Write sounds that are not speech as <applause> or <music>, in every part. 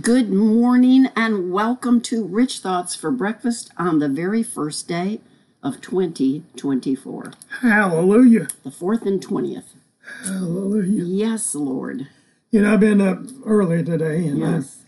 Good morning and welcome to Rich Thoughts for Breakfast on the very first day of 2024, Hallelujah. the 4th and 20th. Hallelujah. Yes, Lord. You know, I've been up early today and Yes.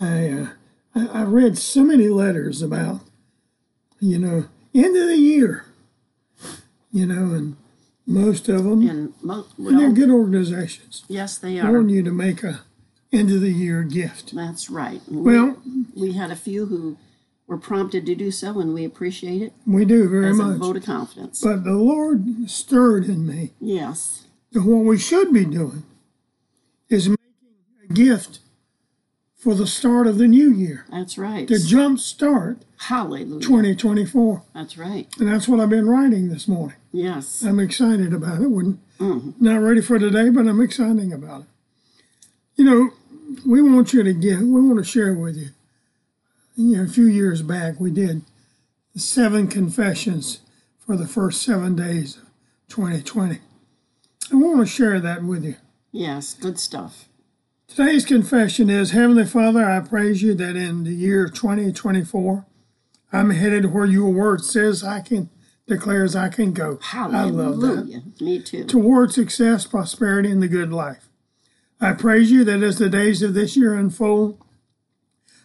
I, I, uh, I, I read so many letters about, you know, end of the year, you know, and most of them, And, mo- and they're good organizations, yes, they are. warn you to make a end of the year gift. That's right. Well, we had a few who were prompted to do so, and we appreciate it we do very as a vote of confidence. But the Lord stirred in me yes. that what we should be doing is making a gift for the start of the new year, That's right. to jump start Hallelujah. 2024. That's right. And that's what I've been writing this morning. Yes. I'm excited about it. We're Mhm. not ready for today, but I'm excited about it. You know, we want you to get, we want to share with you. You know, a few years back, we did seven confessions for the first seven days of 2020. I want to share that with you. Yes. Good stuff. Today's confession is Heavenly Father, I praise you that in the year 2024, I'm headed where your word says I can, declares I can go. I love that. Me too. Toward success, prosperity, and the good life. I praise you that as the days of this year unfold,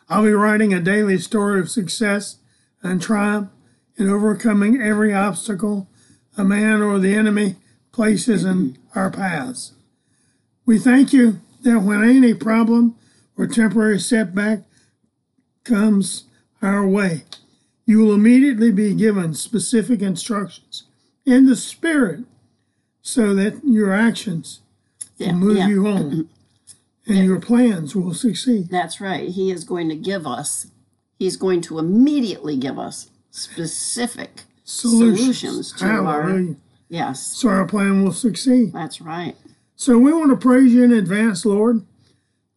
I'll be writing a daily story of success and triumph in overcoming every obstacle a man or the enemy places in our paths. We thank you that when any problem or temporary setback comes our way, you will immediately be given specific instructions in the Spirit so that your actions Will move yeah. you on and your plans will succeed. That's right. He is going to give us, he's going to immediately give us specific Solutions. solutions to our. Hallelujah. Yes, So our plan will succeed. that's right. So we want to praise you in advance, Lord,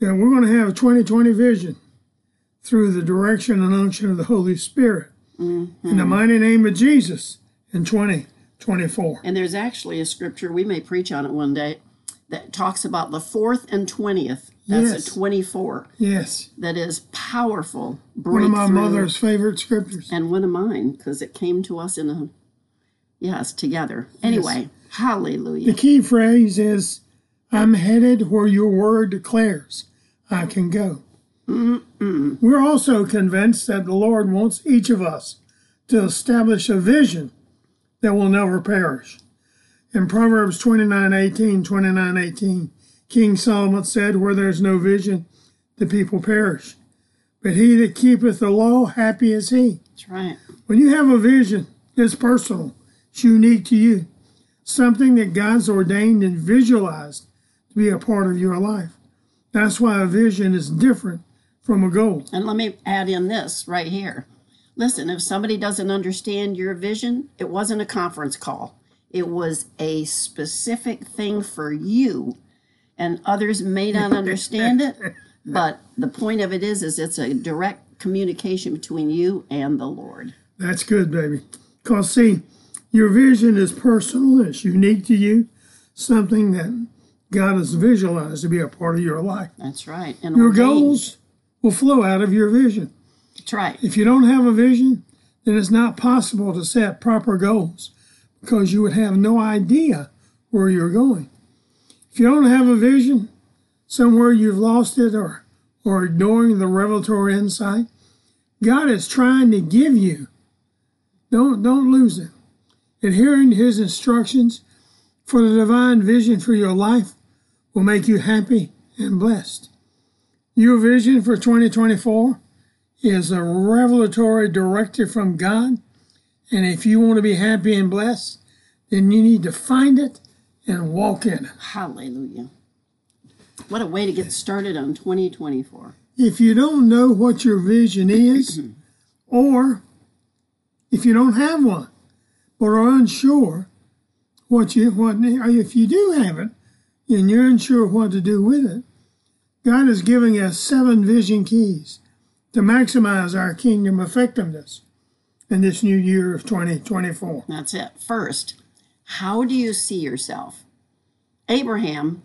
that we're going to have a 2020 vision through the direction and unction of the Holy Spirit. Mm-hmm. In the mighty name of Jesus in 2024. And there's actually a scripture, we may preach on it one day, that talks about the 4th and 20th. That's Yes. a 24. Yes. That is powerful. One of my mother's favorite scriptures. And one of mine, because it came to us in a, yes, together. Anyway, hallelujah. The key phrase is I'm headed where your word declares I can go. We're also convinced that the Lord wants each of us to establish a vision that will never perish. In Proverbs 29 18, 29 18, King Solomon said, Where there's no vision, the people perish. But he that keepeth the law, happy is he. That's right. When you have a vision, it's personal, it's unique to you, something that God's ordained and visualized to be a part of your life. That's why a vision is different from a goal. And let me add in this right here. Listen, if somebody doesn't understand your vision, it wasn't a conference call. It was a specific thing for you, and others may not <laughs> understand it. But the point of it is, is it's a direct communication between you and the Lord. That's good, baby. Because, see, your vision is personal, it's unique to you, something that God has visualized to be a part of your life. That's right. And Your ordained. goals will flow out of your vision. That's right. If you don't have a vision, then it's not possible to set proper goals because you would have no idea where you're going. If you don't have a vision, somewhere you've lost it or, or ignoring the revelatory insight, God is trying to give you. Don't, don't lose it. Adhering to his instructions for the divine vision for your life will make you happy and blessed. Your vision for 2024 is a revelatory directive from God. And if you want to be happy and blessed, then you need to find it and walk in it. Hallelujah. What a way to get started on 2024. If you don't know what your vision is, <clears throat> or if you don't have one, but are unsure what you what if you do have it and you're unsure what to do with it, God is giving us seven vision keys to maximize our kingdom effectiveness in this new year of 2024. That's it. First, how do you see yourself? Abraham,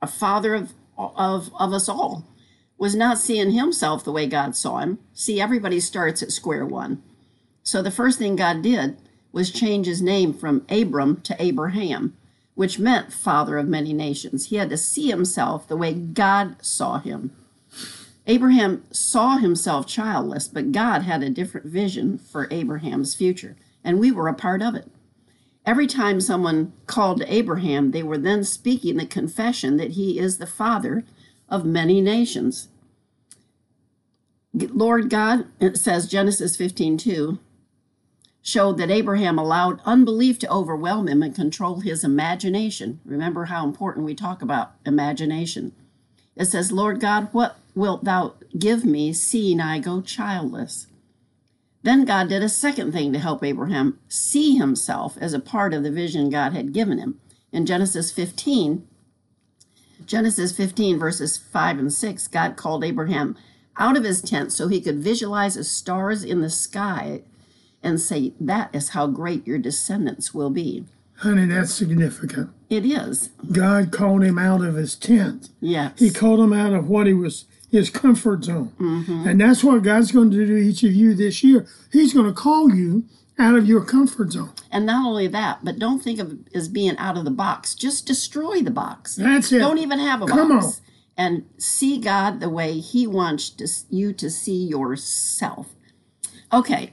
a father of, of, of us all, was not seeing himself the way God saw him. See, everybody starts at square one. So the first thing God did was change his name from Abram to Abraham, which meant father of many nations. He had to see himself the way God saw him. Abraham saw himself childless, but God had a different vision for Abraham's future, and we were a part of it. Every time someone called Abraham, they were then speaking the confession that he is the father of many nations. Lord God, it says Genesis 15 2, showed that Abraham allowed unbelief to overwhelm him and control his imagination. Remember how important we talk about imagination. It says, Lord God, what wilt thou give me, seeing I go childless? Then God did a second thing to help Abraham see himself as a part of the vision God had given him. In Genesis 15, Genesis 15, verses 5 and 6, God called Abraham out of his tent so he could visualize the stars in the sky and say, That is how great your descendants will be. Honey, that's significant. It is. God called him out of his tent. Yes. He called him out of what he was his comfort zone. Mm-hmm. And that's what God's going to do to each of you this year. He's going to call you out of your comfort zone. And not only that, but don't think of it as being out of the box. Just destroy the box. That's it. Don't even have a Come box. on. And see God the way He wants to, you to see yourself. Okay.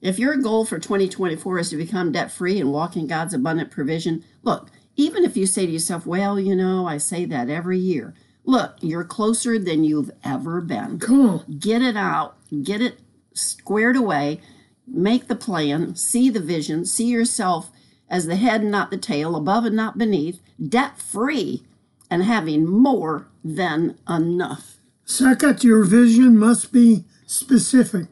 If your goal for 2024 is to become debt free and walk in God's abundant provision, look, even if you say to yourself, well, you know, I say that every year, look, you're closer than you've ever been. Cool. Get it out, get it squared away, make the plan, see the vision, see yourself as the head and not the tail, above and not beneath, debt free, and having more than enough. Second, your vision must be specific.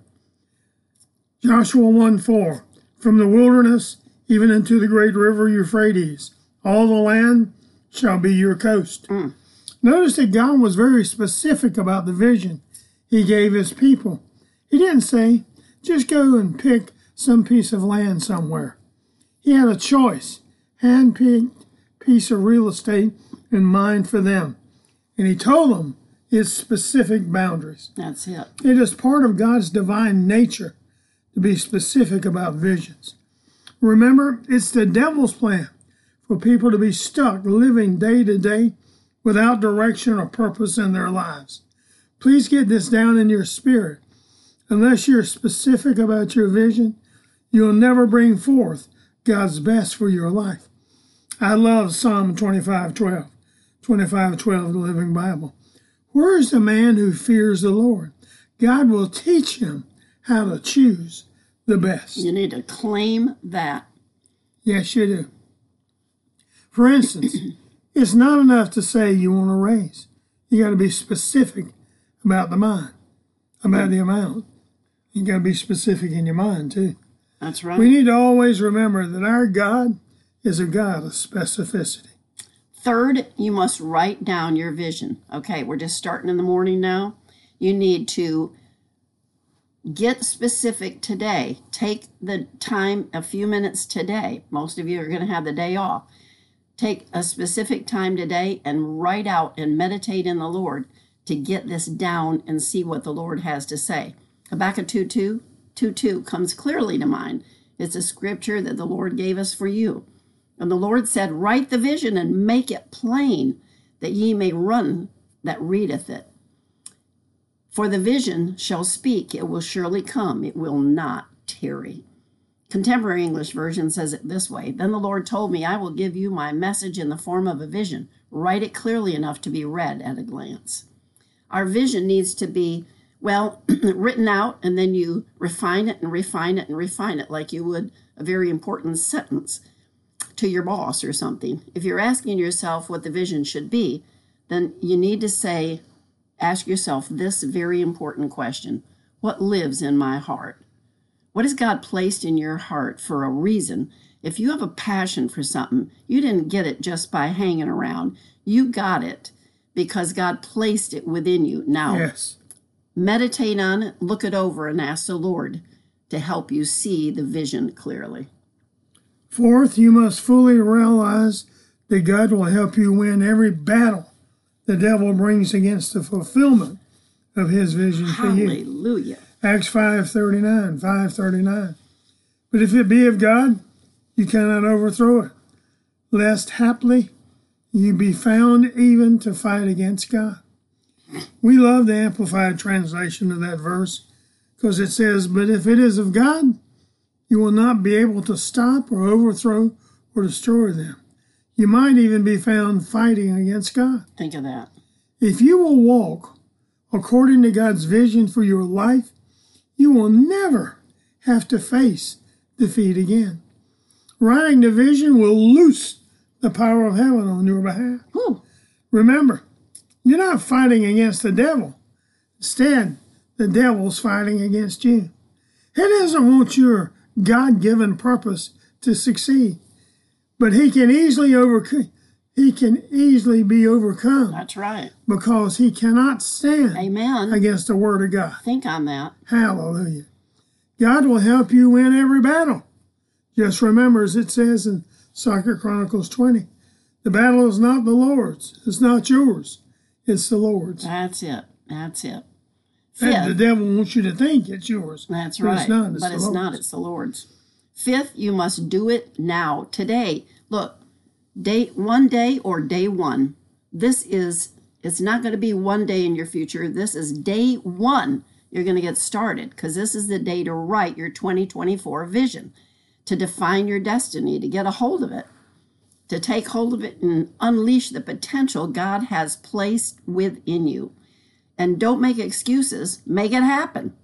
Joshua 1 4. From the wilderness even into the great river Euphrates, all the land shall be your coast. Mm. Notice that God was very specific about the vision he gave his people. He didn't say, just go and pick some piece of land somewhere. He had a choice, hand-picked piece of real estate in mind for them. And he told them its specific boundaries. That's it. It is part of God's divine nature to be specific about visions. Remember, it's the devil's plan for people to be stuck living day to day without direction or purpose in their lives. Please get this down in your spirit. Unless you're specific about your vision, you'll never bring forth God's best for your life. I love Psalm 25 12, 25 12, the Living Bible. Where is the man who fears the Lord? God will teach him how to choose the best. You need to claim that. Yes, you do. For instance, it's not enough to say you want to raise. You got to be specific about the mind, about the amount. You got to be specific in your mind too. That's right. We need to always remember that our God is a God of specificity. Third, you must write down your vision. Okay, we're just starting in the morning now. You need to get specific today. Take the time, a few minutes today. Most of you are going to have the day off. Take a specific time today and write out and meditate in the Lord to get this down and see what the Lord has to say. Habakkuk 2 2, 2 2 comes clearly to mind. It's a scripture that the Lord gave us for you. And the Lord said, Write the vision and make it plain, that ye may run that readeth it. For the vision shall speak, it will surely come, it will not tarry. Contemporary English Version says it this way Then the Lord told me, I will give you my message in the form of a vision. Write it clearly enough to be read at a glance. Our vision needs to be, well, <clears throat> written out, and then you refine it and refine it and refine it like you would a very important sentence to your boss or something. If you're asking yourself what the vision should be, then you need to say, ask yourself this very important question What lives in my heart? What has God placed in your heart for a reason? If you have a passion for something, you didn't get it just by hanging around. You got it because God placed it within you. Now, Yes. meditate on it, look it over, and ask the Lord to help you see the vision clearly. Fourth, you must fully realize that God will help you win every battle the devil brings against the fulfillment of his vision for you. Hallelujah. Acts 5.39, 5.39. But if it be of God, you cannot overthrow it, lest haply you be found even to fight against God. We love the Amplified translation of that verse because it says, But if it is of God, you will not be able to stop or overthrow or destroy them. You might even be found fighting against God. Think of that. If you will walk according to God's vision for your life, you will never have to face defeat again. Writing division will loose the power of heaven on your behalf. Remember, you're not fighting against the devil. Instead, the devil's fighting against you. He doesn't want your God given purpose to succeed. But he can easily overcome he can easily be overcome That's right. because he cannot stand Amen. against the word of God. Think on that. Hallelujah. God will help you win every battle. Just remember, as it says in Second Chronicles 20, the battle is not the Lord's. It's not yours. It's the Lord's. That's it. That's it. And the devil wants you to think it's yours. that's right. it's not. It's but it's not. It's the Lord's. Fifth, you must do it now, today. Look, day one day or day one. This is. It's not going to be one day in your future. This is day one. You're going to get started because this is the day to write your 2024 vision, to define your destiny, to get a hold of it. to take hold of it and unleash the potential God has placed within you. And don't make excuses, make it happen.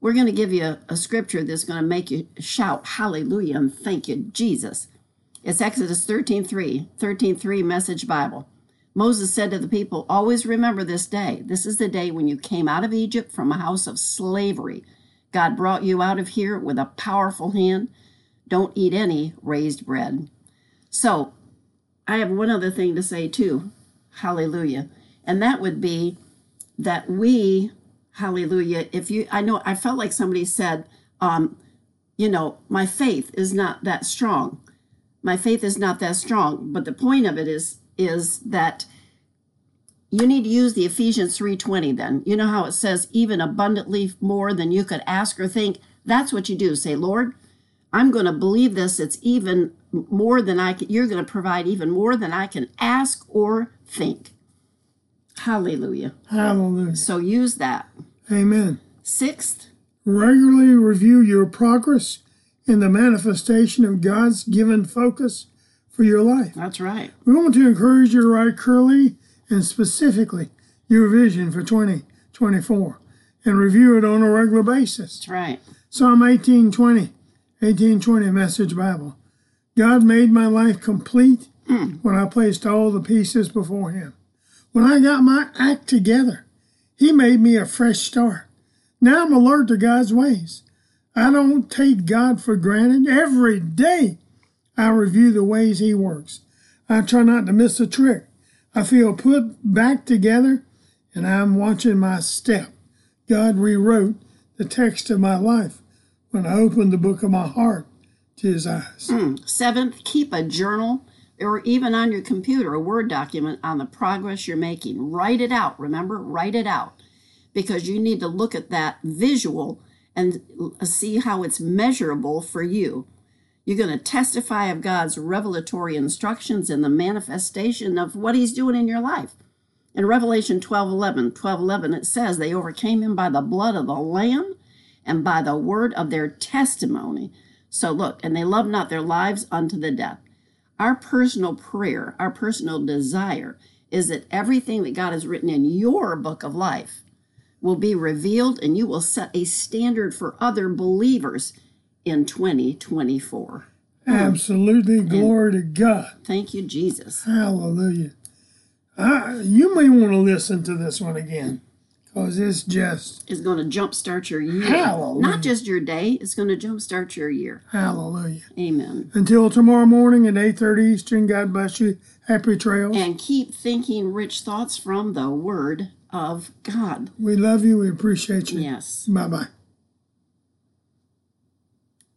We're going to give you a, a scripture that's going to make you shout hallelujah and thank you, Jesus. It's Exodus 13:3, 13:3 Message Bible. Moses said to the people, Always remember this day. This is the day when you came out of Egypt from a house of slavery. God brought you out of here with a powerful hand. Don't eat any raised bread. So, I have one other thing to say too. Hallelujah. And that would be that we, hallelujah, if you, I know, I felt like somebody said, um, you know, my faith is not that strong. My faith is not that strong. But the point of it is, is that you need to use the Ephesians 3:20 then. You know how it says even abundantly more than you could ask or think. That's what you do. Say, Lord, I'm going to believe this. It's even more than I can. You're going to provide even more than I can ask or think. Hallelujah. Hallelujah. So use that. Amen. Sixth, Regularly review your progress in the manifestation of God's given focus for your life. that's right. We want to encourage you to write clearly and specifically your vision for 2024 and review it on a regular basis. That's right. Psalm 1820, 1820 Message Bible. God made my life complete hmm. when I placed all the pieces before Him. When I got my act together, He made me a fresh start. Now I'm alert to God's ways. I don't take God for granted. Every day I review the ways He works. I try not to miss a trick. I feel put back together and I'm watching my step. God rewrote the text of my life when I opened the book of my heart to His eyes. Hmm. Seventh, keep a journal or even on your computer, a Word document on the progress you're making. Write it out. Remember, write it out because you need to look at that visual and see how it's measurable for you. You're going to testify of God's revelatory instructions and the manifestation of what He's doing in your life. In Revelation 12 11, 12 11, it says, They overcame him by the blood of the Lamb and by the word of their testimony. So look, and they loved not their lives unto the death. Our personal prayer, our personal desire is that everything that God has written in your book of life will be revealed and you will set a standard for other believers in 2024. Absolutely, glory to God. Thank you, Jesus. Hallelujah. You may want to listen to this one again because it's just It's going to jumpstart your year. Hallelujah. Not just your day, it's going to jumpstart your year. hallelujah. Amen. Until tomorrow morning at 8.30 Eastern, God bless you. Happy trails. And keep thinking rich thoughts from the Word of God. we love you. We appreciate you. Yes. Bye-bye.